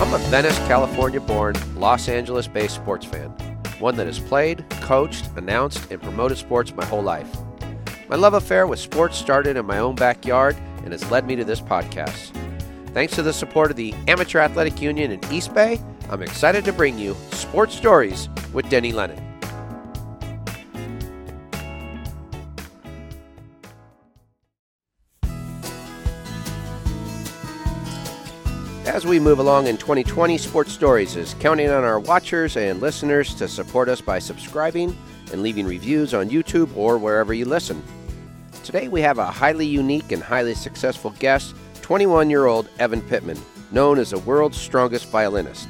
I'm a Venice, California born, Los Angeles based sports fan, one that has played, coached, announced, and promoted sports my whole life. My love affair with sports started in my own backyard and has led me to this podcast. Thanks to the support of the Amateur Athletic Union in East Bay, I'm excited to bring you Sports Stories with Denny Lennon. As we move along in 2020, Sports Stories is counting on our watchers and listeners to support us by subscribing and leaving reviews on YouTube or wherever you listen. Today we have a highly unique and highly successful guest, 21 year old Evan Pittman, known as the world's strongest violinist.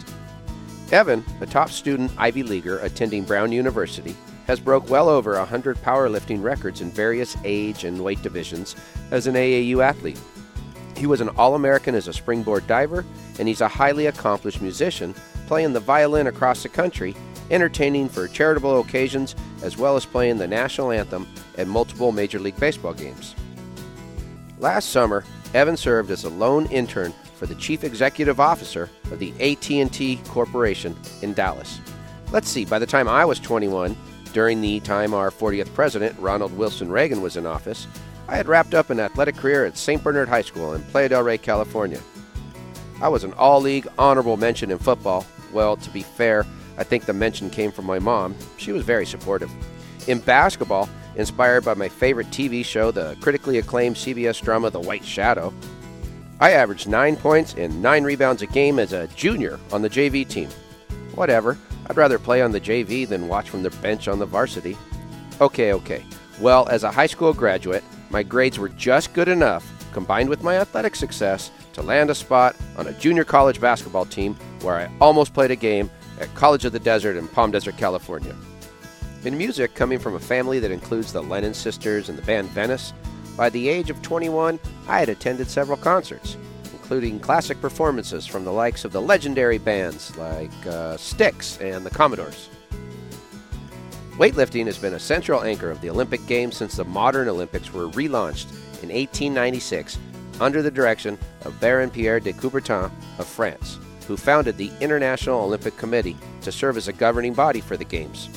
Evan, a top student Ivy Leaguer attending Brown University, has broke well over 100 powerlifting records in various age and weight divisions as an AAU athlete. He was an All American as a springboard diver, and he's a highly accomplished musician, playing the violin across the country, entertaining for charitable occasions, as well as playing the national anthem at multiple Major League Baseball games. Last summer, Evan served as a lone intern for the chief executive officer of the AT&T Corporation in Dallas. Let's see, by the time I was 21, during the time our 40th president, Ronald Wilson Reagan, was in office, I had wrapped up an athletic career at St. Bernard High School in Playa del Rey, California. I was an all league honorable mention in football. Well, to be fair, I think the mention came from my mom. She was very supportive. In basketball, inspired by my favorite TV show, the critically acclaimed CBS drama The White Shadow, I averaged nine points and nine rebounds a game as a junior on the JV team. Whatever, I'd rather play on the JV than watch from the bench on the varsity. Okay, okay. Well, as a high school graduate, my grades were just good enough, combined with my athletic success, to land a spot on a junior college basketball team where I almost played a game at College of the Desert in Palm Desert, California. In music, coming from a family that includes the Lennon sisters and the band Venice, by the age of 21, I had attended several concerts, including classic performances from the likes of the legendary bands like uh, Styx and the Commodores. Weightlifting has been a central anchor of the Olympic Games since the modern Olympics were relaunched in 1896 under the direction of Baron Pierre de Coubertin of France, who founded the International Olympic Committee to serve as a governing body for the Games.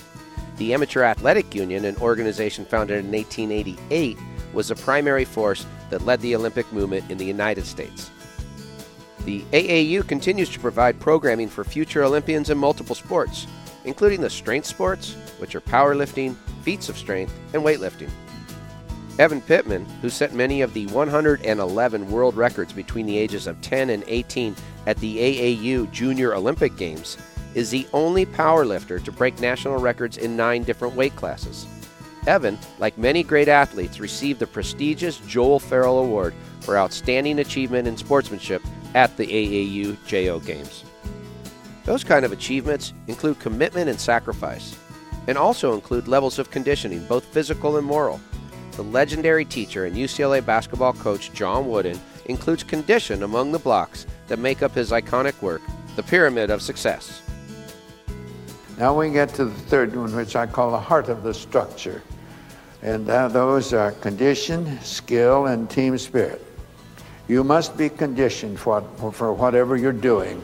The Amateur Athletic Union, an organization founded in 1888, was the primary force that led the Olympic movement in the United States. The AAU continues to provide programming for future Olympians in multiple sports, including the strength sports, which are powerlifting, feats of strength, and weightlifting. Evan Pittman, who set many of the 111 world records between the ages of 10 and 18 at the AAU Junior Olympic Games, is the only powerlifter to break national records in nine different weight classes. Evan, like many great athletes, received the prestigious Joel Farrell Award for Outstanding Achievement in Sportsmanship at the AAU JO Games. Those kind of achievements include commitment and sacrifice, and also include levels of conditioning, both physical and moral. The legendary teacher and UCLA basketball coach John Wooden includes condition among the blocks that make up his iconic work, The Pyramid of Success. Now we get to the third one, which I call the heart of the structure. And uh, those are condition, skill, and team spirit. You must be conditioned for, for whatever you're doing.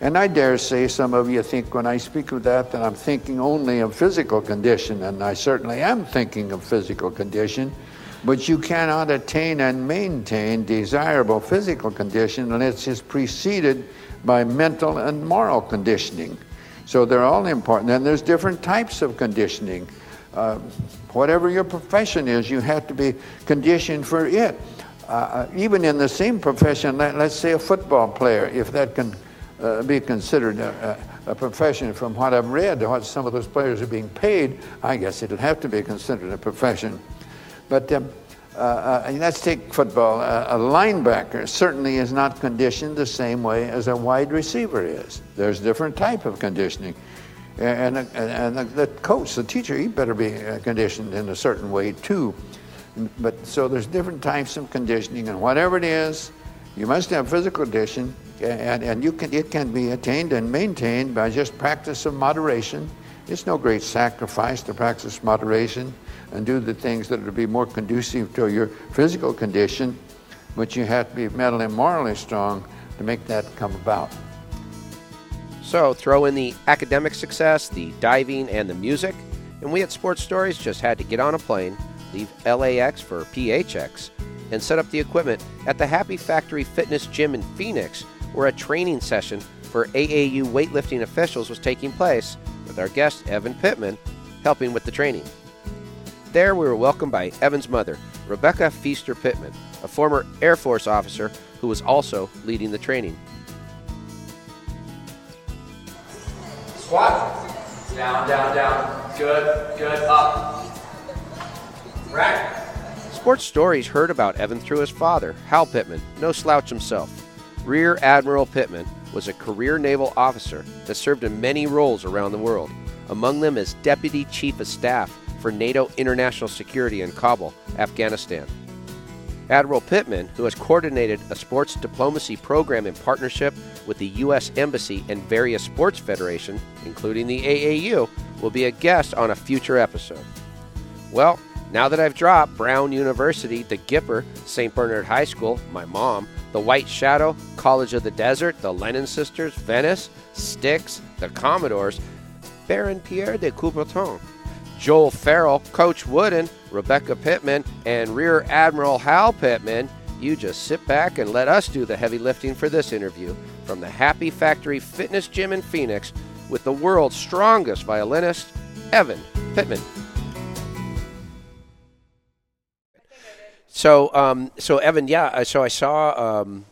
And I dare say some of you think when I speak of that that I'm thinking only of physical condition, and I certainly am thinking of physical condition, but you cannot attain and maintain desirable physical condition unless it's preceded by mental and moral conditioning. So they're all important. And there's different types of conditioning. Uh, whatever your profession is, you have to be conditioned for it. Uh, even in the same profession, let, us say a football player, if that can uh, be considered a, a, profession from what I've read, what some of those players are being paid, I guess it'll have to be considered a profession. But um, uh, uh, let's take football. a linebacker certainly is not conditioned the same way as a wide receiver is. There's different type of conditioning. And, and, and the coach, the teacher, he better be uh, conditioned in a certain way too. But so there's different types of conditioning, and whatever it is, you must have physical condition, and, and you can, it can be attained and maintained by just practice of moderation. It's no great sacrifice to practice moderation and do the things that would be more conducive to your physical condition, but you have to be mentally and morally strong to make that come about. So throw in the academic success, the diving, and the music, and we at Sports Stories just had to get on a plane, leave LAX for PHX, and set up the equipment at the Happy Factory Fitness Gym in Phoenix, where a training session for AAU weightlifting officials was taking place with our guest Evan Pittman helping with the training. There, we were welcomed by Evan's mother, Rebecca Feaster Pittman, a former Air Force officer who was also leading the training. Squat. Down, down, down. Good, good. Up. Right. Sports Stories heard about Evan through his father, Hal Pittman, no slouch himself. Rear Admiral Pittman was a career naval officer that served in many roles around the world, among them as Deputy Chief of Staff for NATO International Security in Kabul, Afghanistan. Admiral Pittman, who has coordinated a sports diplomacy program in partnership with the U.S. Embassy and various sports federations, including the AAU, will be a guest on a future episode. Well, now that I've dropped Brown University, the Gipper, St. Bernard High School, my mom, the White Shadow, College of the Desert, the Lennon Sisters, Venice, Styx, the Commodores, Baron Pierre de Coubertin, Joel Farrell, Coach Wooden, Rebecca Pittman, and Rear Admiral Hal Pittman, you just sit back and let us do the heavy lifting for this interview from the Happy Factory Fitness Gym in Phoenix with the world's strongest violinist, Evan Pittman. So, um, so Evan, yeah. So I saw, um,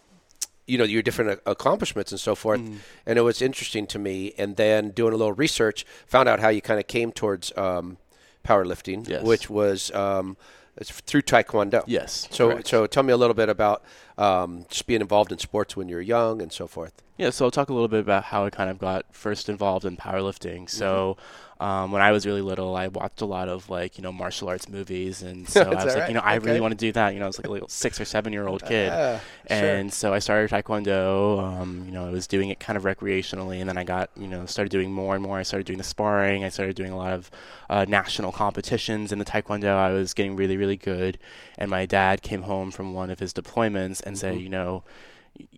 you know, your different accomplishments and so forth, mm. and it was interesting to me. And then doing a little research, found out how you kind of came towards um, powerlifting, yes. which was um, through Taekwondo. Yes. So, correct. so tell me a little bit about um, just being involved in sports when you're young and so forth. Yeah, so I'll talk a little bit about how I kind of got first involved in powerlifting. So. Mm-hmm um, when I was really little, I watched a lot of like you know martial arts movies, and so I was like, right? you know, I really want to do that. You know, I was like a little six or seven year old kid, uh, and sure. so I started taekwondo. Um, you know, I was doing it kind of recreationally, and then I got you know started doing more and more. I started doing the sparring. I started doing a lot of uh, national competitions in the taekwondo. I was getting really really good, and my dad came home from one of his deployments and mm-hmm. said, you know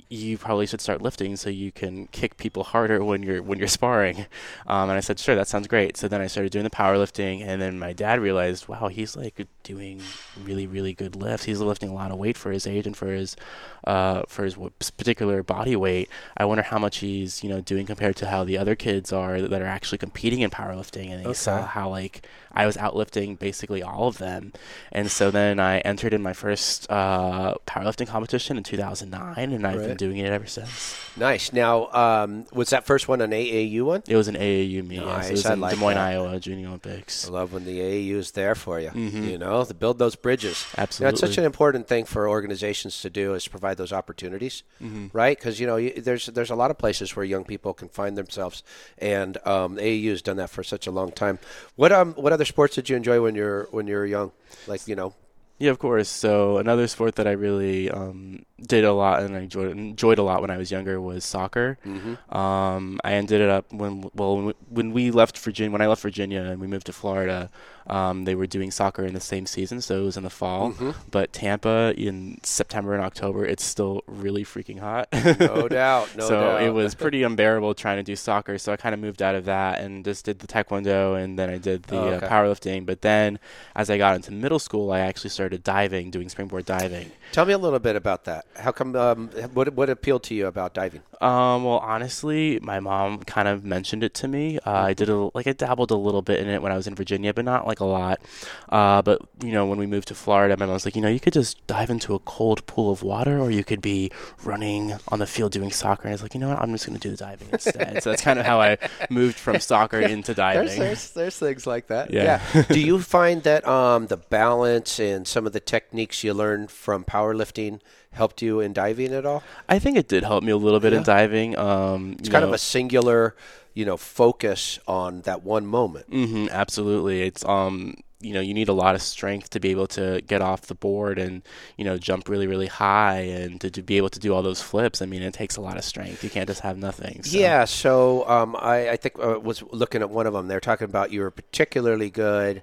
you probably should start lifting so you can kick people harder when you're when you're sparring. Um, and I said, sure, that sounds great. So then I started doing the powerlifting, and then my dad realized, wow, he's like doing really really good lifts. He's lifting a lot of weight for his age and for his uh, for his particular body weight. I wonder how much he's you know doing compared to how the other kids are that are actually competing in powerlifting. And he okay. saw how like I was outlifting basically all of them. And so then I entered in my first uh, powerlifting competition in 2009, and I've right. been doing it ever since. Nice. Now, um, was that first one an AAU one? It was an AAU meet. Nice. Yes. It was I in like Des Moines, that. Iowa Junior Olympics. I love when the AAU is there for you. Mm-hmm. You know, to build those bridges. Absolutely. You know, such an important thing for organizations to do is provide those opportunities, mm-hmm. right? Because you know, there's there's a lot of places where young people can find themselves, and um, AAU has done that for such a long time. What um what other sports did you enjoy when you're when you were young? Like you know. Yeah, of course. So another sport that I really um, did a lot and I enjoyed, enjoyed a lot when I was younger was soccer. Mm-hmm. Um, I ended it up when well when we, when we left Virginia when I left Virginia and we moved to Florida. Um, they were doing soccer in the same season, so it was in the fall. Mm-hmm. But Tampa in September and October, it's still really freaking hot. no doubt. No so doubt. it was pretty unbearable trying to do soccer. So I kind of moved out of that and just did the taekwondo, and then I did the oh, okay. uh, powerlifting. But then, as I got into middle school, I actually started diving, doing springboard diving. Tell me a little bit about that. How come? Um, what what appealed to you about diving? Um, well, honestly, my mom kind of mentioned it to me. Uh, I did a like I dabbled a little bit in it when I was in Virginia, but not like a lot. Uh, but you know, when we moved to Florida, my mom was like, you know, you could just dive into a cold pool of water, or you could be running on the field doing soccer. And I was like, you know what, I'm just going to do the diving instead. so that's kind of how I moved from soccer into diving. There's, there's, there's things like that. Yeah. yeah. do you find that um, the balance and some of the techniques you learned from powerlifting helped you in diving at all? I think it did help me a little bit yeah. in diving. Um, it's kind know. of a singular, you know, focus on that one moment. Mm-hmm, absolutely, it's um, you know, you need a lot of strength to be able to get off the board and you know jump really, really high and to, to be able to do all those flips. I mean, it takes a lot of strength. You can't just have nothing. So. Yeah. So um, I, I think I uh, was looking at one of them. They're talking about you were particularly good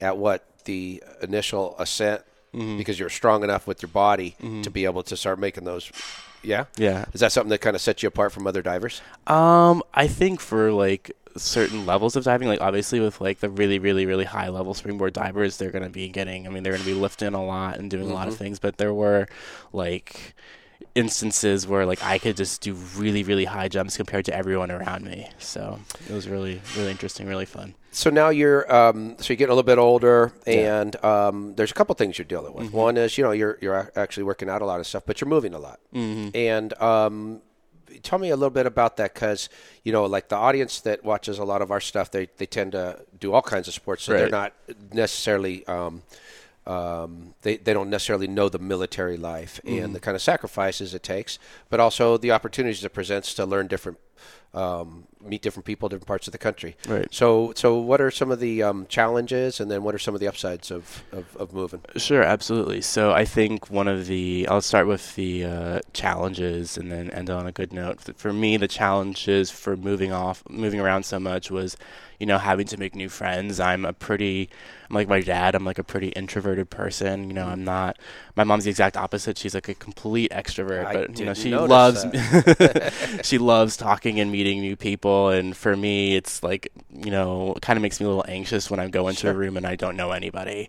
at what the initial ascent mm-hmm. because you're strong enough with your body mm-hmm. to be able to start making those Yeah, yeah. Is that something that kind of sets you apart from other divers? Um, I think for like certain levels of diving, like obviously with like the really, really, really high level springboard divers, they're going to be getting. I mean, they're going to be lifting a lot and doing mm-hmm. a lot of mm-hmm. things. But there were like instances where like I could just do really really high jumps compared to everyone around me. So it was really really interesting, really fun. So now you're um, so you're getting a little bit older, and yeah. um, there's a couple things you're dealing with. Mm-hmm. One is you know you're you're actually working out a lot of stuff, but you're moving a lot. Mm-hmm. And um, tell me a little bit about that because you know like the audience that watches a lot of our stuff, they they tend to do all kinds of sports, so right. they're not necessarily um, um, they, they don't necessarily know the military life mm-hmm. and the kind of sacrifices it takes, but also the opportunities it presents to learn different um, meet different people, different parts of the country. Right. So, so what are some of the um, challenges, and then what are some of the upsides of, of, of, moving? Sure, absolutely. So, I think one of the I'll start with the uh, challenges, and then end on a good note. For me, the challenges for moving off, moving around so much was, you know, having to make new friends. I'm a pretty I'm like my dad. I'm like a pretty introverted person. You know, I'm not. My mom's the exact opposite. She's like a complete extrovert, I but you know, she loves she loves talking and meeting new people. And for me, it's like you know, kind of makes me a little anxious when I go into sure. a room and I don't know anybody.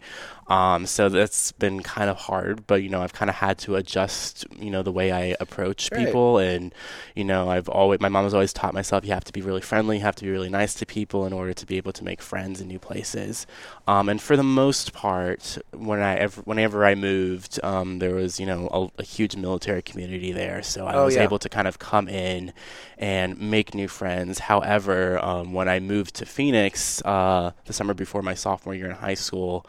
Um, so that's been kind of hard, but you know, I've kind of had to adjust, you know, the way I approach right. people. And, you know, I've always, my mom has always taught myself you have to be really friendly, you have to be really nice to people in order to be able to make friends in new places. Um, and for the most part, when I ever, whenever I moved, um, there was, you know, a, a, huge military community there. So I oh, was yeah. able to kind of come in and make new friends. However, um, when I moved to Phoenix, uh, the summer before my sophomore year in high school,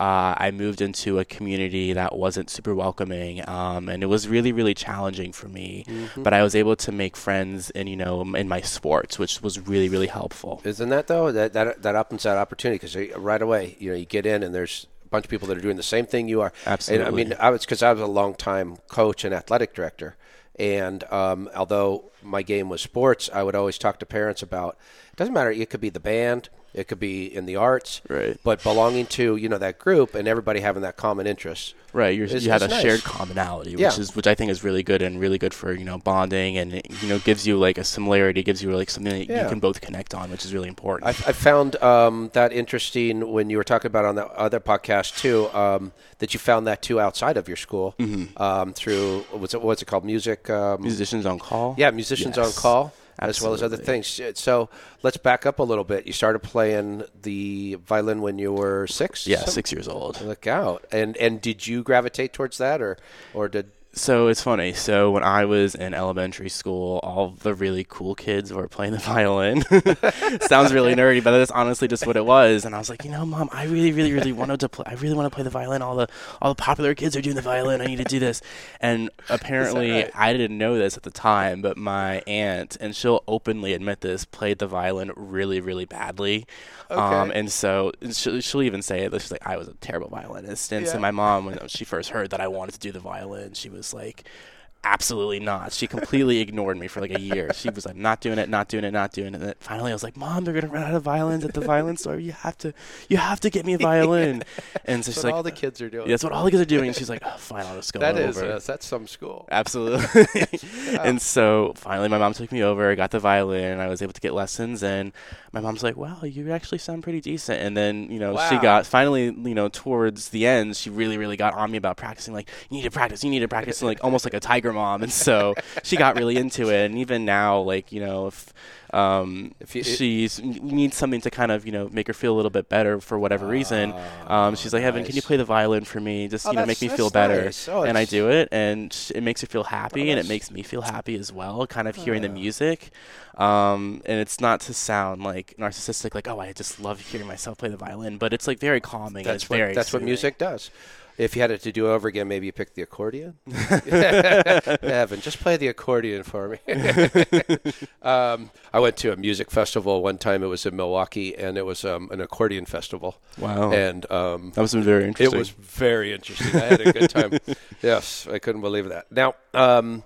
uh, I moved into a community that wasn't super welcoming, um, and it was really, really challenging for me. Mm-hmm. But I was able to make friends in, you know, in my sports, which was really, really helpful. Isn't that though? That that that opens that opportunity because right away, you know, you get in and there's a bunch of people that are doing the same thing you are. Absolutely. And, I mean, I was because I was a long time coach and athletic director. And um, although my game was sports, I would always talk to parents about it doesn't matter. It could be the band, it could be in the arts, right? But belonging to you know that group and everybody having that common interest, right? You're, is, you have a nice. shared commonality, which yeah. is which I think is really good and really good for you know bonding and it, you know gives you like a similarity, gives you like something that yeah. you can both connect on, which is really important. I, I found um, that interesting when you were talking about on the other podcast too. Um, that you found that too outside of your school mm-hmm. um, through what's it, what's it called? Music um, musicians on call. Yeah, musicians yes. on call. Absolutely. as well as other things. So let's back up a little bit. You started playing the violin when you were six. Yeah, six years old. Look out! And and did you gravitate towards that, or or did so it's funny. So when I was in elementary school, all the really cool kids were playing the violin. Sounds really nerdy, but that's honestly just what it was. And I was like, you know, mom, I really, really, really wanted to play. I really want to play the violin. All the all the popular kids are doing the violin. I need to do this. And apparently, right? I didn't know this at the time, but my aunt, and she'll openly admit this, played the violin really, really badly. Okay. Um, and so she'll, she'll, even say it. She's like, I was a terrible violinist. And yeah. so my mom, when she first heard that I wanted to do the violin, she was like, absolutely not. She completely ignored me for like a year. She was like, not doing it, not doing it, not doing it. And then finally, I was like, Mom, they're gonna run out of violins at the violin store. You have to, you have to get me a violin. And so she's like, all the kids are doing. Yeah, that's what all the kids are doing. And she's like, oh, fine, I'll just go that over. That is, that's some school. Absolutely. And so finally, my mom took me over. I got the violin. and I was able to get lessons. And my mom's like, "Wow, you actually sound pretty decent." And then you know wow. she got finally you know towards the end she really really got on me about practicing. Like you need to practice, you need to practice, like almost like a tiger mom. And so she got really into it. And even now, like you know if um, if you, she's needs something to kind of you know make her feel a little bit better for whatever uh, reason. Um, she's like, Evan, nice. can you play the violin for me? Just oh, you know make me feel better. Nice. Oh, and I do it, and it makes her feel happy, oh, and it makes me feel happy as well. Kind of hearing the music, um, and it's not to sound like narcissistic, like oh I just love hearing myself play the violin, but it's like very calming. That's what that's soothing. what music does. If you had it to do over again, maybe you pick the accordion. Evan, just play the accordion for me. um, I went to a music festival one time. It was in Milwaukee, and it was um, an accordion festival. Wow! And um, that was very interesting. It was very interesting. I had a good time. yes, I couldn't believe that. Now, um,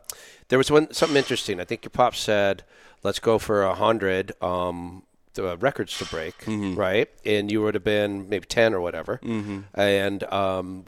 there was one something interesting. I think your pop said, "Let's go for a hundred um, uh, records to break, mm-hmm. right? And you would have been maybe ten or whatever. Mm-hmm. And um,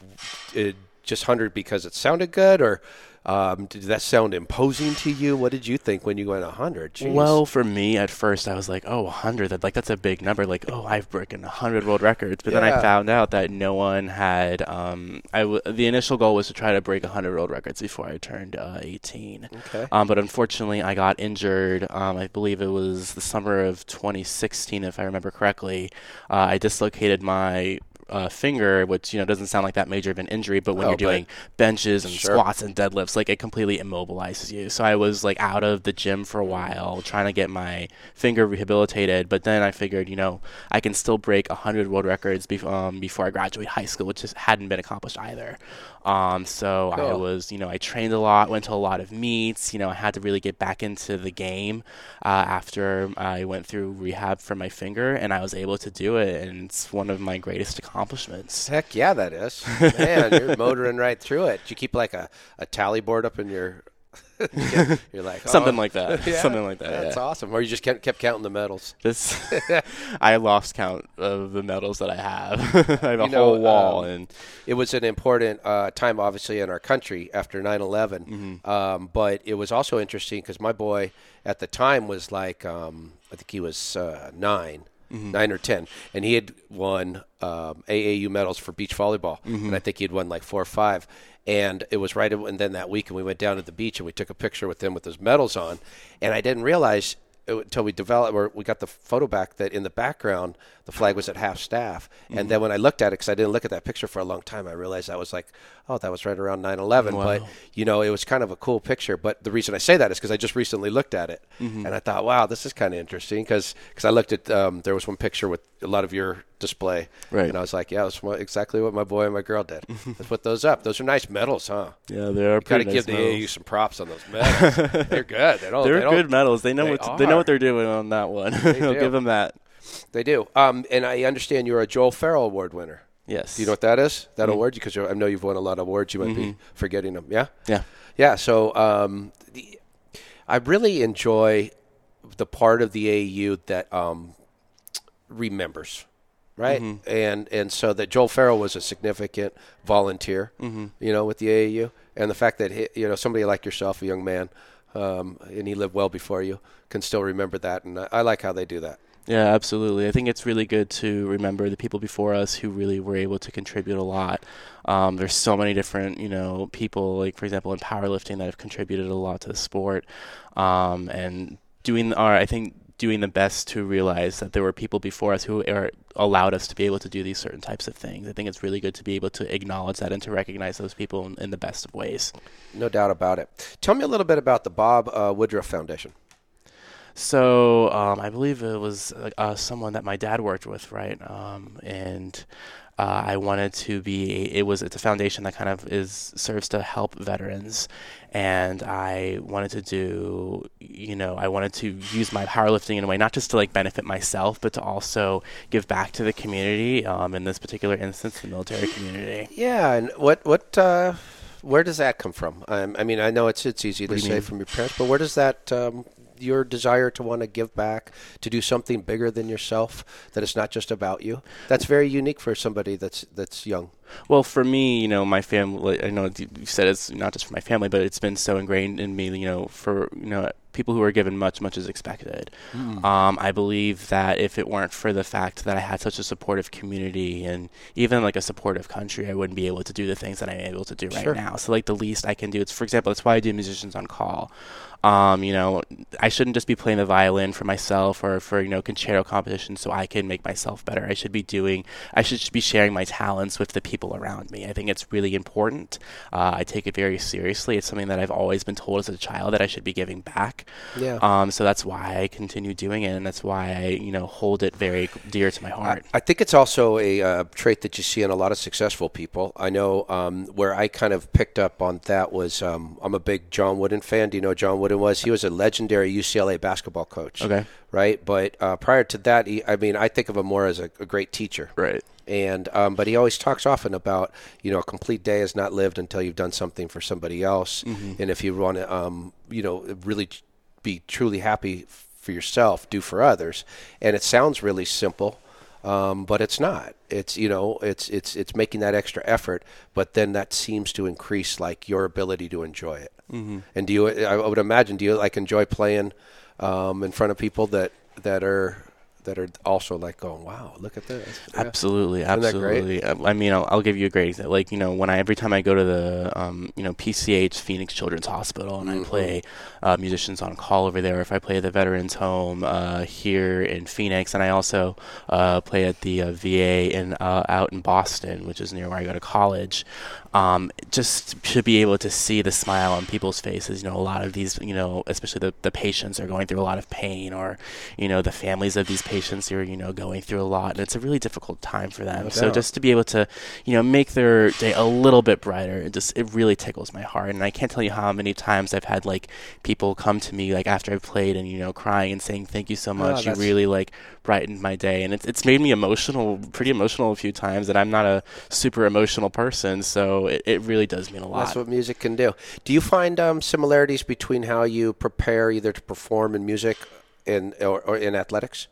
it, just hundred because it sounded good, or um, did that sound imposing to you? What did you think when you went 100? Well, for me, at first, I was like, oh, 100. That, like, that's a big number. Like, oh, I've broken 100 world records. But yeah. then I found out that no one had. Um, I w- the initial goal was to try to break 100 world records before I turned uh, 18. Okay. Um, but unfortunately, I got injured. Um, I believe it was the summer of 2016, if I remember correctly. Uh, I dislocated my uh, finger, which you know doesn't sound like that major of an injury, but when oh, you're doing benches and sure. squats and deadlifts, like it completely immobilizes you. So I was like out of the gym for a while trying to get my finger rehabilitated, but then I figured, you know, I can still break 100 world records be- um, before I graduate high school, which just hadn't been accomplished either. Um, so cool. I was, you know, I trained a lot, went to a lot of meets. You know, I had to really get back into the game uh, after I went through rehab for my finger, and I was able to do it, and it's one of my greatest accomplishments. Heck yeah, that is. Man, you're motoring right through it. Do you keep like a, a tally board up in your You're like oh. something like that. Yeah, something like that. That's yeah. awesome. Or you just kept, kept counting the medals. This, I lost count of the medals that I have. I have you a know, whole wall, um, and it was an important uh, time, obviously, in our country after 9/11. Mm-hmm. Um, but it was also interesting because my boy at the time was like, um, I think he was uh, 9 mm-hmm. nine or ten, and he had won um, AAU medals for beach volleyball, mm-hmm. and I think he had won like four or five. And it was right, and then that week, and we went down to the beach and we took a picture with him with his medals on, and I didn't realize until we developed or we got the photo back that in the background the flag was at half staff mm-hmm. and then when i looked at it because i didn't look at that picture for a long time i realized that was like oh that was right around 9-11 wow. but you know it was kind of a cool picture but the reason i say that is because i just recently looked at it mm-hmm. and i thought wow this is kind of interesting because i looked at um, there was one picture with a lot of your display. Right. And I was like, yeah, that's exactly what my boy and my girl did. Let's put those up. Those are nice medals, huh? Yeah, they are. Got to nice give medals. the AAU some props on those medals. they're good. They don't, they're they good medals. They know they what they know what they're doing on that one. I'll give them that. They do. Um, and I understand you're a Joel Farrell Award winner. Yes. Do you know what that is? That mm-hmm. award? Because I know you've won a lot of awards. You might mm-hmm. be forgetting them. Yeah. Yeah. Yeah. So um, the, I really enjoy the part of the AAU that um, remembers right? Mm-hmm. And and so that Joel Farrell was a significant volunteer, mm-hmm. you know, with the AAU, and the fact that he, you know somebody like yourself, a young man, um, and he lived well before you, can still remember that, and I, I like how they do that. Yeah, absolutely. I think it's really good to remember the people before us who really were able to contribute a lot. Um, there's so many different, you know, people like, for example, in powerlifting that have contributed a lot to the sport, um, and doing. our I think doing the best to realize that there were people before us who are, allowed us to be able to do these certain types of things. I think it's really good to be able to acknowledge that and to recognize those people in, in the best of ways. No doubt about it. Tell me a little bit about the Bob uh, Woodruff Foundation. So um, I believe it was uh, someone that my dad worked with, right? Um, and uh, I wanted to be. It was. It's a foundation that kind of is serves to help veterans, and I wanted to do. You know, I wanted to use my powerlifting in a way not just to like benefit myself, but to also give back to the community. Um, in this particular instance, the military community. Yeah, and what what. Uh, where does that come from? Um, I mean, I know it's it's easy to say mean? from your parents, but where does that um, your desire to want to give back, to do something bigger than yourself, that it's not just about you. That's very unique for somebody that's that's young. Well, for me, you know, my family. I know you said it's not just for my family, but it's been so ingrained in me. You know, for you know people who are given much, much is expected. Mm. Um, I believe that if it weren't for the fact that I had such a supportive community and even like a supportive country, I wouldn't be able to do the things that I'm able to do right sure. now. So like the least I can do, it's for example, that's why I do musicians on call. Um, you know, I shouldn't just be playing the violin for myself or for you know concerto competitions so I can make myself better. I should be doing, I should just be sharing my talents with the people around me. I think it's really important. Uh, I take it very seriously. It's something that I've always been told as a child that I should be giving back. Yeah. Um, so that's why I continue doing it, and that's why I you know hold it very dear to my heart. I, I think it's also a uh, trait that you see in a lot of successful people. I know um, where I kind of picked up on that was um, I'm a big John Wooden fan. Do you know John Wooden? Wooden was. He was a legendary UCLA basketball coach. Okay. Right, but uh, prior to that, he, I mean, I think of him more as a, a great teacher. Right. And um, but he always talks often about you know a complete day is not lived until you've done something for somebody else, mm-hmm. and if you want to um, you know really be truly happy for yourself, do for others. And it sounds really simple. Um, but it's not. It's you know, it's it's it's making that extra effort, but then that seems to increase like your ability to enjoy it. Mm-hmm. And do you? I would imagine, do you like enjoy playing um, in front of people that that are that are also like going, "Wow, look at this!" Yeah. Absolutely, absolutely. I mean, I'll, I'll, give you a great example. Like you know, when I every time I go to the um, you know PCH Phoenix Children's Hospital and mm-hmm. I play uh, musicians on call over there, if I play at the Veterans Home uh, here in Phoenix, and I also uh, play at the uh, VA in uh, out in Boston, which is near where I go to college um, just to be able to see the smile on people's faces. You know, a lot of these, you know, especially the, the patients are going through a lot of pain, or you know, the families of these patients are you know going through a lot, and it's a really difficult time for them. No so just to be able to, you know, make their day a little bit brighter, it just it really tickles my heart. And I can't tell you how many times I've had like people come to me like after I've played and you know crying and saying thank you so oh, much. Oh, you really like brightened my day, and it's it's made me emotional, pretty emotional a few times. And I'm not a super emotional person, so it, it really does mean a lot. That's what music can do. Do you find um, similarities between how you prepare either to perform in music and or, or in athletics?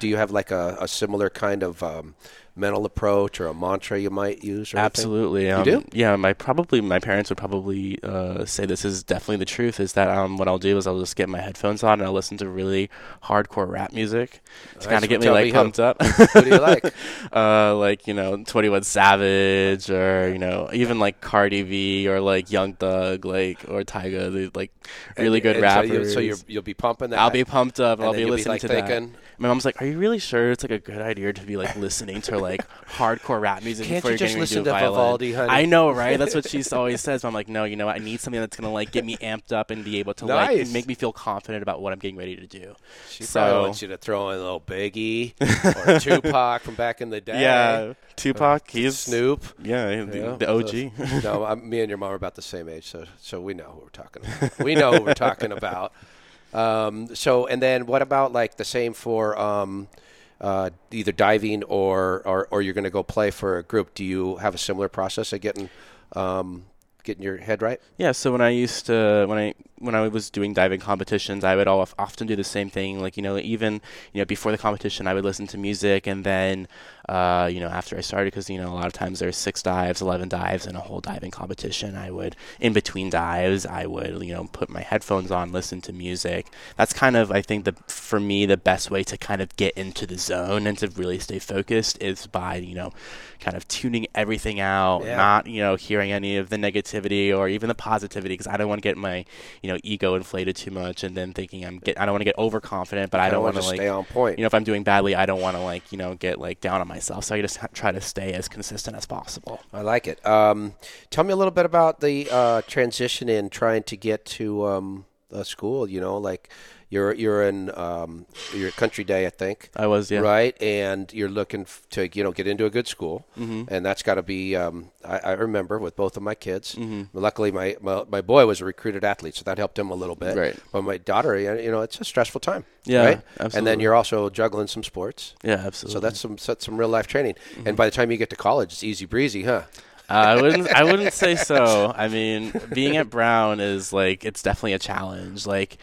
Do you have like a, a similar kind of um, mental approach or a mantra you might use? Absolutely. Um, you do? Yeah, my probably my parents would probably uh, say this is definitely the truth. Is that um, what I'll do is I'll just get my headphones on and I'll listen to really hardcore rap music to nice. kind of get me like me pumped up. Who do you like? uh, like you know Twenty One Savage or you know even like Cardi B or like Young Thug like or Tyga, like really and, good and rappers. So, you, will be pumping that. I'll be pumped up. I'll be listening be like to thinking, that my mom's like, "Are you really sure it's like a good idea to be like listening to like hardcore rap music Can't before you are just listen to Vivaldi, honey? I know, right? That's what she always says. But I'm like, no, you know, what? I need something that's gonna like get me amped up and be able to nice. like make me feel confident about what I'm getting ready to do. She so, probably wants you to throw in a little Biggie or Tupac from back in the day. Yeah, Tupac. He's Snoop. Yeah, the, the OG. no, I'm, me and your mom are about the same age, so so we know who we're talking about. We know who we're talking about. Um, so, and then what about like the same for um, uh, either diving or, or, or you're going to go play for a group? Do you have a similar process of getting um, getting your head right? Yeah. So when I used to when I when I was doing diving competitions, I would often do the same thing. Like you know, even you know before the competition, I would listen to music, and then uh, you know after I started, because you know a lot of times there's six dives, eleven dives in a whole diving competition. I would in between dives, I would you know put my headphones on, listen to music. That's kind of I think the for me the best way to kind of get into the zone and to really stay focused is by you know kind of tuning everything out, yeah. not you know hearing any of the negativity or even the positivity, because I don't want to get my you you know ego inflated too much and then thinking I'm get I don't want to get overconfident, but I, I don't want to like stay on point. You know, if I'm doing badly, I don't want to like you know get like down on myself. So I just try to stay as consistent as possible. I like it. Um, tell me a little bit about the uh, transition in trying to get to um, a school. You know, like you're you're in um, your country day, I think. I was, yeah. Right, and you're looking to you know get into a good school, mm-hmm. and that's got to be. Um, I, I, remember with both of my kids. Mm-hmm. Luckily, my, my, my boy was a recruited athlete, so that helped him a little bit. Right. But my daughter, you know, it's a stressful time. Yeah, right? absolutely. And then you're also juggling some sports. Yeah, absolutely. So that's some that's some real life training. Mm-hmm. And by the time you get to college, it's easy breezy, huh? Uh, I wouldn't. I wouldn't say so. I mean, being at Brown is like it's definitely a challenge. Like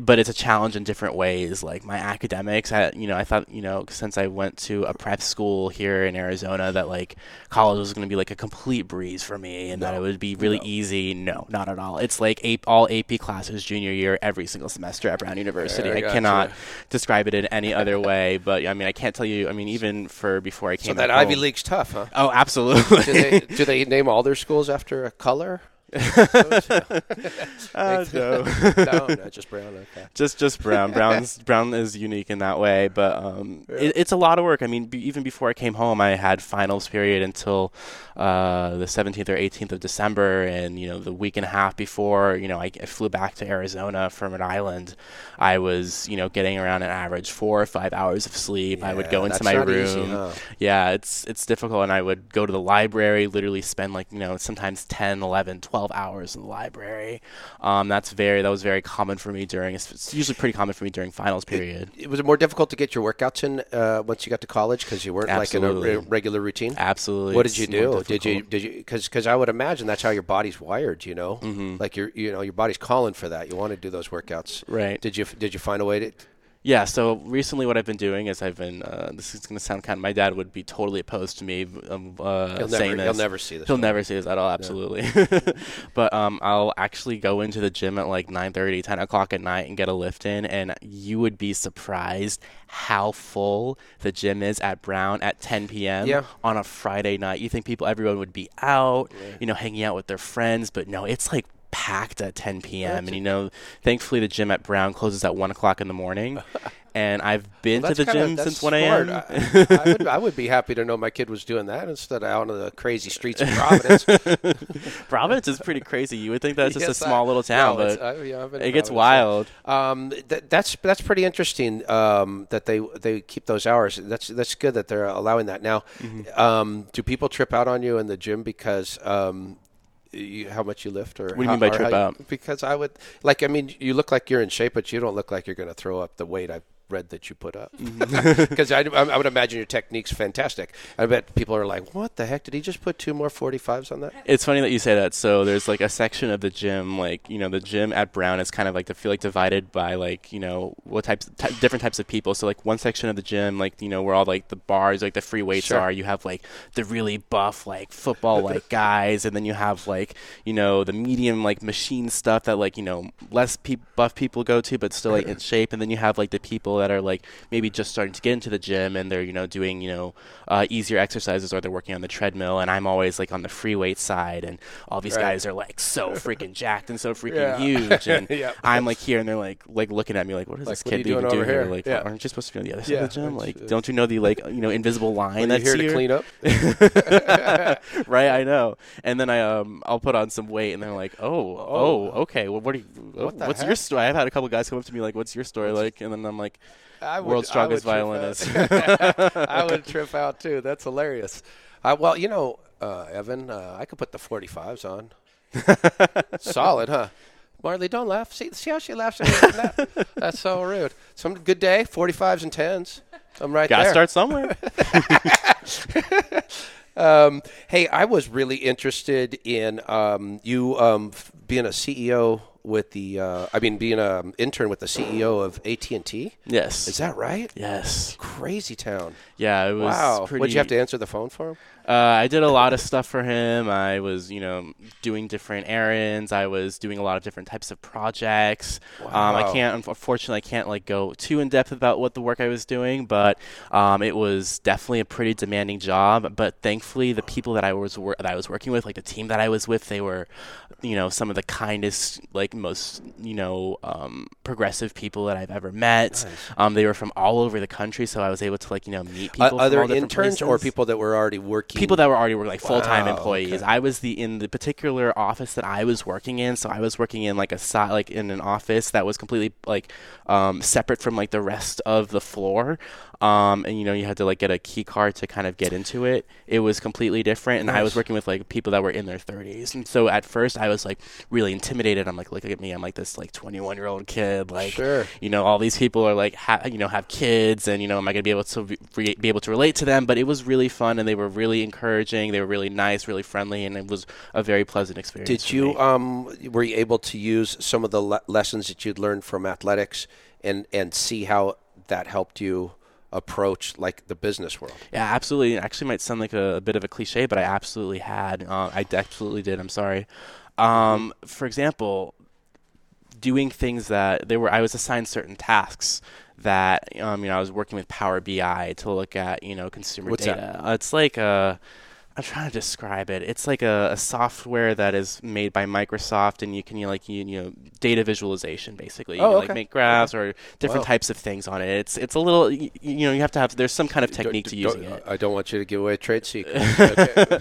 but it's a challenge in different ways. Like my academics, I, you know, I thought, you know, since I went to a prep school here in Arizona, that like college was going to be like a complete breeze for me, and no, that it would be really no. easy. No, not at all. It's like AP, all AP classes junior year, every single semester at Brown University. I, I cannot you. describe it in any other way. But I mean, I can't tell you. I mean, even for before I came. So that home, Ivy League's tough, huh? Oh, absolutely. do, they, do they name all their schools after a color? Uh, no. no, no, just brown. Okay. Just just brown. Brown's brown is unique in that way, but um, yeah. it, it's a lot of work. I mean, b- even before I came home, I had finals period until uh, the 17th or 18th of December, and you know the week and a half before, you know, I, I flew back to Arizona from an island. I was, you know, getting around an average four or five hours of sleep. Yeah, I would go into my room. Easy, huh? Yeah, it's it's difficult, and I would go to the library, literally spend like you know sometimes 10, 11, 12 12 hours in the library. Um, that's very that was very common for me during. It's usually pretty common for me during finals period. It, it was more difficult to get your workouts in uh, once you got to college because you weren't Absolutely. like in a regular routine. Absolutely. What did you do? Did you did you because because I would imagine that's how your body's wired. You know, mm-hmm. like your you know your body's calling for that. You want to do those workouts. Right. Did you did you find a way to Yeah, so recently what I've been doing is I've been. Uh, this is going to sound kind of. My dad would be totally opposed to me um, uh, he'll saying never, this. He'll never see this. He'll never see this at all. Absolutely. but um, I'll actually go into the gym at like 9:30, 10 o'clock at night and get a lift in, and you would be surprised how full the gym is at Brown at 10 p.m. Yeah. on a Friday night. You think people, everyone would be out, you know, hanging out with their friends, but no, it's like packed at 10 p.m. and you know, thankfully the gym at Brown closes at one o'clock in the morning. and I've been Well, to the that's kinda- gym since 1 a.m. I, I, would, I would be happy to know my kid was doing that instead of out on the crazy streets of Providence. Providence is pretty crazy. You would think that's just Yes, a small I- little town, no, but I- yeah, it gets wild. Um, th- that's that's pretty interesting um, that they they keep those hours. That's that's good that they're allowing that now. Mm-hmm. Um, do people trip out on you in the gym because um, you, how much you lift, or what do you how- mean by trip how you- out? Because I would like. I mean, you look like you're in shape, but you don't look like you're going to throw up the weight I read that you put up. Mm-hmm. Because I, I would imagine your technique's fantastic. I bet people are like, "What the heck? Did he just put two more 45s on that?" It's funny that you say that. So there's like a section of the gym, like you know, the gym at Brown is kind of like to feel like divided by like you know what types, ty- different types of people. So like one section of the gym, like you know, where all like the bars, like the free weights Sure. are. You have like the really buff, like football like guys, and then you have like you know the medium like machine stuff that like you know less pe- buff people go to, but still like in shape. And then you have like the people that are like maybe just starting to get into the gym and they're you know doing you know uh, easier exercises or they're working on the treadmill. And I'm always like on the free weight side, and all these Right. guys are like so freaking jacked and so freaking Yeah. huge, and Yep. I'm like here and they're like like looking at me like what is Like, this what kid doing doing here? here? Like Yeah. aren't you supposed to be on the other side of the gym? Like don't you know the like you know invisible line that's here to clean up? right, I know. And then I um I'll put on some weight, and they're like, oh, oh, okay. Well, what are you? What what's your story? I've had a couple guys come up to me like, what's your story like? And then I'm like, would- world's I strongest violinist. I would trip out too. That's hilarious. Uh, well, you know, uh, Evan, uh, I could put the 45s on. Solid, huh? Marley, don't laugh. See, see how she laughs at me? That- That's so rude. Some good day, 45s and 10s. I'm right there. gotta start somewhere. Um, hey, I was really interested in um, you um, being a CEO with the. Uh, I mean, being an intern with the CEO of AT and T. yes. Is that right? yes. Crazy town. Yeah, it was Wow. pretty. Would you have to answer the phone for him? Uh, I did a lot of stuff for him. I was, you know, doing different errands. I was doing a lot of different types of projects. Um, I can't, unfortunately, I can't like go too in depth about what the work I was doing, but um, it was definitely a pretty demanding job. But thankfully, the people that I was wor- that I was working with, like the team that I was with, they were, you know, some of the kindest, like most, you know, um, progressive people that I've ever met. Um, they were from all over the country, so I was able to like, you know, meet people. Uh, from other interns or people that were already working? People that were already were like full time Wow, employees. okay. I was the in the particular office that I was working in, so I was working in like a si- like in an office that was completely like um, separate from like the rest of the floor. Um, and you know you had to like get a key card to kind of get into it. It was completely different, and I was working with like people that were in their 30s. And so at first I was like really intimidated. I'm like, look at me, I'm like this like 21 year old kid. Like, Sure. you know, all these people are like, ha- you know, have kids, and you know, am I gonna be able to be, re- be able to relate to them? But it was really fun, and they were really encouraging. They were really nice, really friendly, and it was a very pleasant experience. Did you um were you able to use some of the le- lessons that you'd learned from athletics and and see how that helped you approach like the business world? Yeah, absolutely. It actually might sound like a, a bit of a cliche, but I absolutely had. Uh, I absolutely did. I'm sorry. Um, for example, doing things that they were. I was assigned certain tasks that um, you know I was working with Power BI to look at you know consumer What's that? data. Uh, it's like a. I'm trying to describe it. It's like a, a software that is made by Microsoft, and you can you know, like you, you know data visualization basically. You Oh, can, okay. like make graphs or different types of things on it. It's it's a little you, you know you have to have there's some kind of technique to Don't- using it. I don't want you to give away a trade secret. Okay.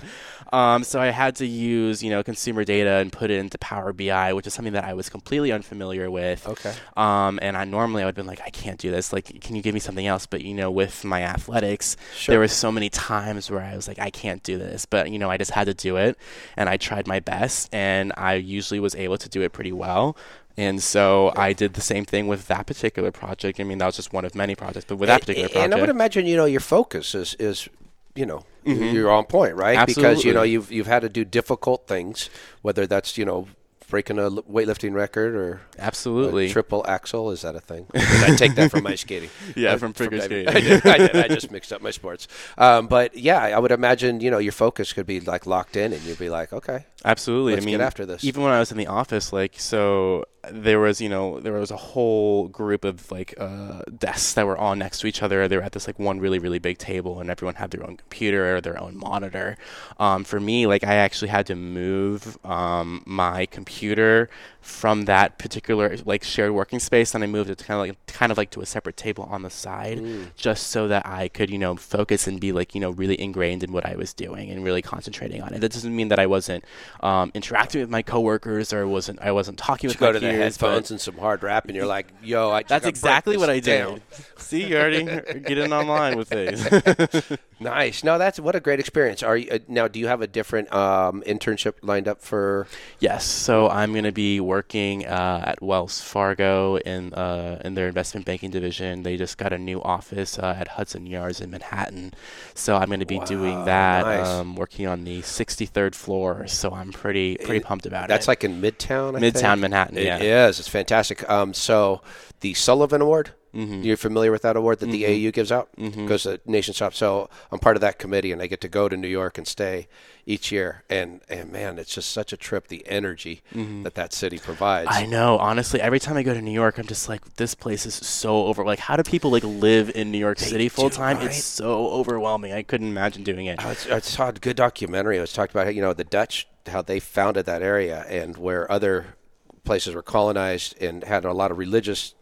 Um, so I had to use, you know, consumer data and put it into Power BI, which is something that I was completely unfamiliar with. Okay. Um, and I normally I would have been like, I can't do this. Like, can you give me something else? But you know, with my athletics, Sure. there were so many times where I was like, I can't do this. But you know, I just had to do it, and I tried my best, and I usually was able to do it pretty well. And so I did the same thing with that particular project. I mean, that was just one of many projects, but with that particular project, and I would imagine you know your focus is is you know you're on point, right? Because you Mm-hmm. Know you've you've had to do difficult things, whether that's you know breaking a weightlifting record or absolutely triple axel is that a thing? I take that from my skating. yeah, uh, from figure from skating. I did, I did. I just mixed up my sports. Um, but yeah, I would imagine you know your focus could be like locked in, and you'd be like, okay, absolutely. I mean, after this. Even when I was in the office, like so, there was you know there was a whole group of like uh, desks that were all next to each other. They were at this like one really really big table, and everyone had their own computer or their own monitor. Um, for me, like I actually had to move um, my computer from that particular like shared working space, and I moved it to kind of like kind of like to a separate table on the side, mm. just so that I could you know focus and be like you know really ingrained in what I was doing and really concentrating on it. That doesn't mean that I wasn't um, interacting with my coworkers or wasn't I wasn't talking with. You go to the headphones and some hard rap, and you're like, "Yo, I." That's exactly what I did. See, you already getting online with things. nice. No, that's what a great experience. Are you uh, now? Do you have a different um, internship lined up for? Yes. So I'm going to be working uh, at Wells Fargo in uh, in their investment banking division. They just got a new office uh, at Hudson Yards in Manhattan, so I'm going to be wow, doing that. Nice. Um, working on the 63rd floor, so I'm pretty pretty it, pumped about that's it. That's like in Midtown. I Midtown think? Manhattan. It yeah. is. It's fantastic. Um, so the Sullivan Award. Mm-hmm. You're familiar with that award that mm-hmm. the AAU gives out? Mm-hmm. Goes to Nation Shop. So I'm part of that committee, and I get to go to New York and stay each year. And and man, it's just such a trip. The energy mm-hmm. that that city provides. I know. Honestly, every time I go to New York, I'm just like, this place is so over. Like, how do people like live in New York they City full time? Right? It's so overwhelming. I couldn't imagine doing it. I, I saw a good documentary. It was talked about you know the Dutch how they founded that area and where other places were colonized and had a lot of religious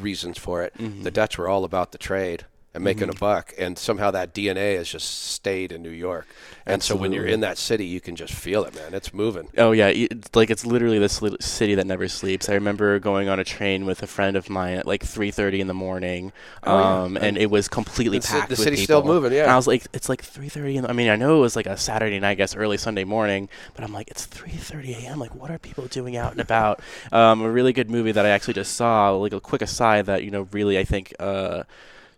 reasons for it. Mm-hmm. The Dutch were all about the trade and making mm-hmm. a buck, and somehow that DNA has just stayed in New York. And Absolutely. so when you're in that city, you can just feel it, man. It's moving. Oh yeah, it's like it's literally this city that never sleeps. I remember going on a train with a friend of mine at like 3:30 in the morning, oh, um, yeah. and it was completely packed. The city's people. still moving, yeah. And I was like, it's like 3:30. In the, I mean, I know it was like a Saturday night, I guess, early Sunday morning, but I'm like, it's 3:30 a.m. Like, what are people doing out and about? um, a really good movie that I actually just saw. Like a quick aside that you know really I think. Uh,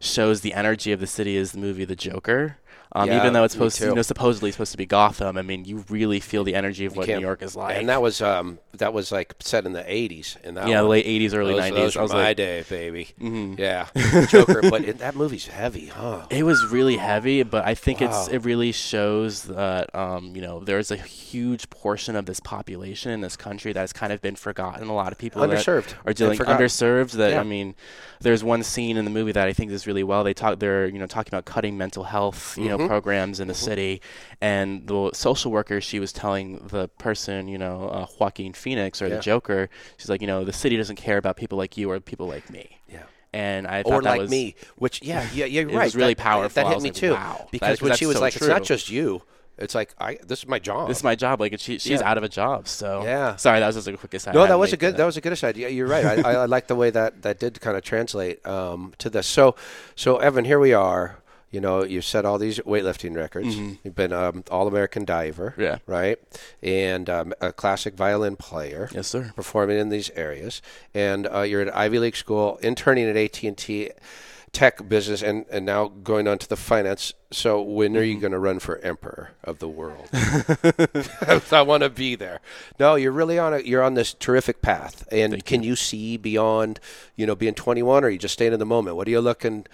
shows the energy of the city is the movie The Joker. Um, yeah, even though it's supposed to, you know, supposedly supposed to be Gotham, I mean, you really feel the energy of what New York is like. And that was um, that was like set in the '80s, in that yeah, one. late '80s, early those, '90s. Those was my like, day, baby. Mm-hmm. Yeah, Joker. But it, that movie's heavy, huh? It was really heavy, but I think wow. it's it really shows that um, you know there's a huge portion of this population in this country that has kind of been forgotten. A lot of people underserved are dealing underserved. That yeah. I mean, there's one scene in the movie that I think is really well. They talk. They're you know talking about cutting mental health you mm-hmm. know programs in the mm-hmm. city, and the social worker she was telling the person you know uh, Joaquin Phoenix or yeah. the Joker, she's like you know the city doesn't care about people like you or people like me. Yeah and I or like was, me, which yeah, yeah, you're right. It was really that, powerful. That hit me like, too. Wow. Because that, when she was so like, true. "It's not just you," it's like, "I this is my job. This is my job." Like she, she's yeah. out of a job. So yeah. Sorry, that was just a quick aside. No, that was a good. That. that. was a good aside. Yeah, you're right. I, I, like the way that that did kind of translate um, to this. So, so Evan, here we are. You know, you've set all these weightlifting records. Mm-hmm. You've been um, all-American diver, yeah, right, and um, a classic violin player. Yes, sir. Performing in these areas, and uh, you're at Ivy League school, interning at AT and T tech business, and, and now going on to the finance. So when are you mm-hmm. going to run for emperor of the world? I want to be there. No, you're really on a you're on this terrific path. And Thank can you. you see beyond, you know, being 21, or are you just staying in the moment? What are you looking?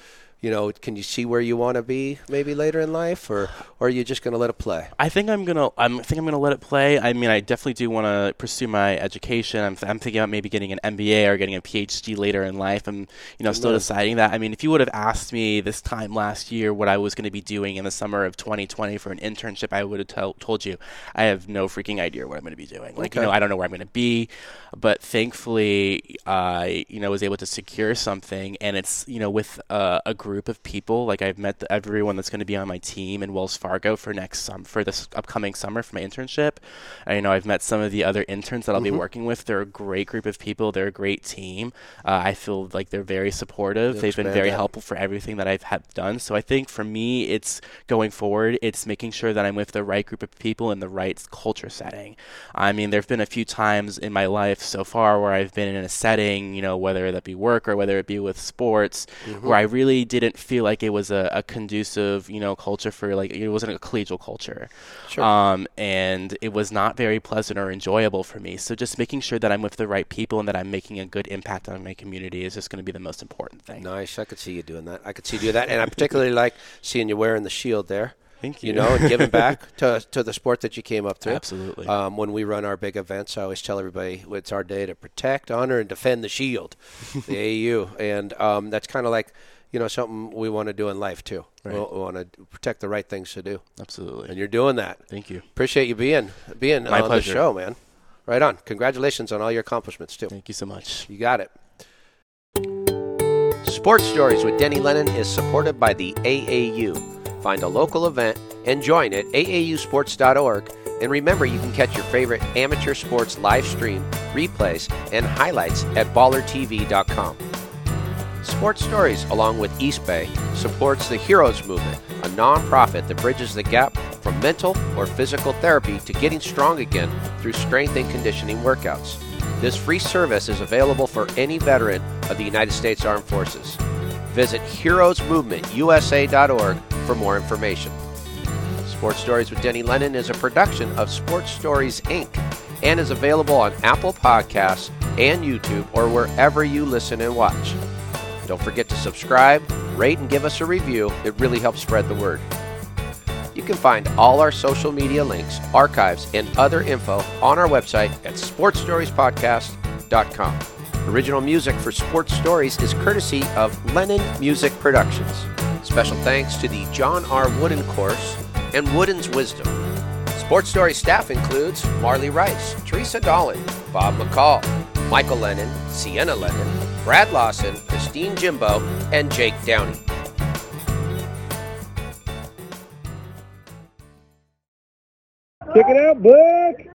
You know, can you see where you want to be maybe later in life, or, or are you just going to let it play? I think I'm gonna. I'm I think I'm gonna let it play. I mean, I definitely do want to pursue my education. I'm, I'm thinking about maybe getting an MBA or getting a PhD later in life. I'm you know still deciding that. I mean, if you would have asked me this time last year what I was going to be doing in the summer of 2020 for an internship, I would have t- told you I have no freaking idea what I'm going to be doing. Like okay. you know, I don't know where I'm going to be, but thankfully I you know was able to secure something, and it's you know with uh, a group group of people. Like I've met everyone that's going to be on my team in Wells Fargo for next sum for this upcoming summer for my internship. I, you know I've met some of the other interns that I'll mm-hmm. be working with. They're a great group of people. They're a great team. Uh, I feel like they're very supportive. They've been very that. helpful for everything that I've had done. So I think for me, it's going forward. It's making sure that I'm with the right group of people in the right culture setting. I mean, there've been a few times in my life so far where I've been in a setting, you know, whether that be work or whether it be with sports, mm-hmm. where I really did didn't feel like it was a, a conducive, you know, culture for like it wasn't a collegial culture, Sure. um, and it was not very pleasant or enjoyable for me. So just making sure that I'm with the right people and that I'm making a good impact on my community is just going to be the most important thing. Nice. I could see you doing that. I could see you do that, and I particularly like seeing you wearing the shield there. Thank You you. know, and giving back to to the sport that you came up through. Absolutely. Um, when we run our big events, I always tell everybody it's our day to protect, honor, and defend the shield, the AAU. and um, that's kind of like you know something we want to do in life too. Right. We, we want to protect the right things to do, Absolutely. and you're doing that. Thank you. Appreciate you being being My on the show, man. Right on. Congratulations on all your accomplishments too. Thank you so much. You got it. Sports Stories with Denny Lennon is supported by the AAU. Find a local event and join at aausports.org. And remember, you can catch your favorite amateur sports live stream, replays, and highlights at ballertv.com. Sports Stories, along with Eastbay, supports the Heroes Movement, a nonprofit that bridges the gap from mental or physical therapy to getting strong again through strength and conditioning workouts. This free service is available for any veteran of the United States Armed Forces. Visit heroesmovementusa.org for more information. Sports Stories with Denny Lennon is a production of Sports Stories Inc. and is available on Apple Podcasts and YouTube or wherever you listen and watch. Don't forget to subscribe, rate, and give us a review. It really helps spread the word. You can find all our social media links, archives, and other info on our website at sportsstoriespodcast.com. Original music for Sports Stories is courtesy of Lennon Music Productions. Special thanks to the John R. Wooden Course and Wooden's Wisdom. Sports Story staff includes Marley Rice, Teresa Dolan, Bob McCall, Michael Lennon, Sienna Lennon, Brad Lawson, Christine Jimbo, and Jake Downey. Check it out, Buck.